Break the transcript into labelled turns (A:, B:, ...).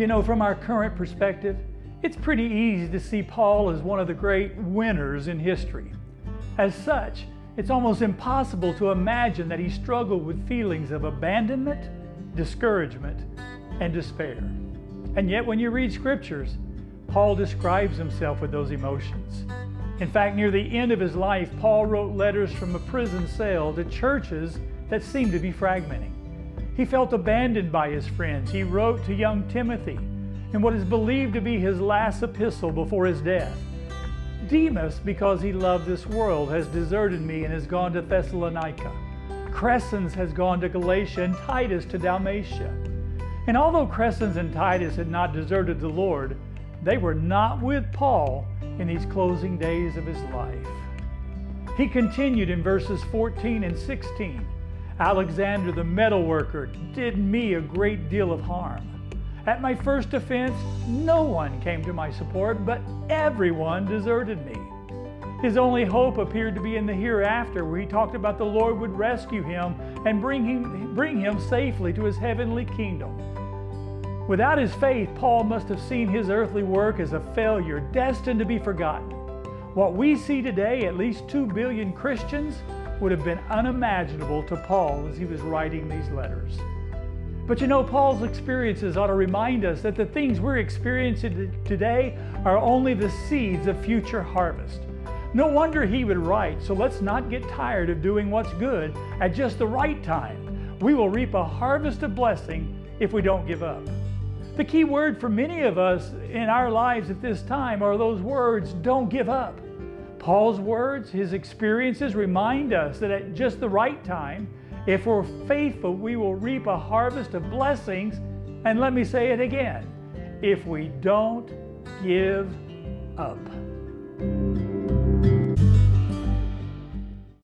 A: You know, from our current perspective, it's pretty easy to see Paul as one of the great winners in history. As such, it's almost impossible to imagine that he struggled with feelings of abandonment, discouragement, and despair. And yet, when you read scriptures, Paul describes himself with those emotions. In fact, near the end of his life, Paul wrote letters from a prison cell to churches that seemed to be fragmenting. He felt abandoned by his friends. He wrote to young Timothy in what is believed to be his last epistle before his death. Demas, because he loved this world, has deserted me and has gone to Thessalonica. Crescens has gone to Galatia and Titus to Dalmatia. And although Crescens and Titus had not deserted the Lord, they were not with Paul in these closing days of his life. He continued in verses 14 and 16 Alexander the metalworker did me a great deal of harm. At my first offense, no one came to my support, but everyone deserted me. His only hope appeared to be in the hereafter, where he talked about the Lord would rescue him and bring him, bring him safely to his heavenly kingdom. Without his faith, Paul must have seen his earthly work as a failure, destined to be forgotten. What we see today, at least two billion Christians, would have been unimaginable to Paul as he was writing these letters. But you know, Paul's experiences ought to remind us that the things we're experiencing today are only the seeds of future harvest. No wonder he would write, so let's not get tired of doing what's good at just the right time. We will reap a harvest of blessing if we don't give up. The key word for many of us in our lives at this time are those words, don't give up. Paul's words, his experiences remind us that at just the right time, if we're faithful, we will reap a harvest of blessings. And let me say it again if we don't give up.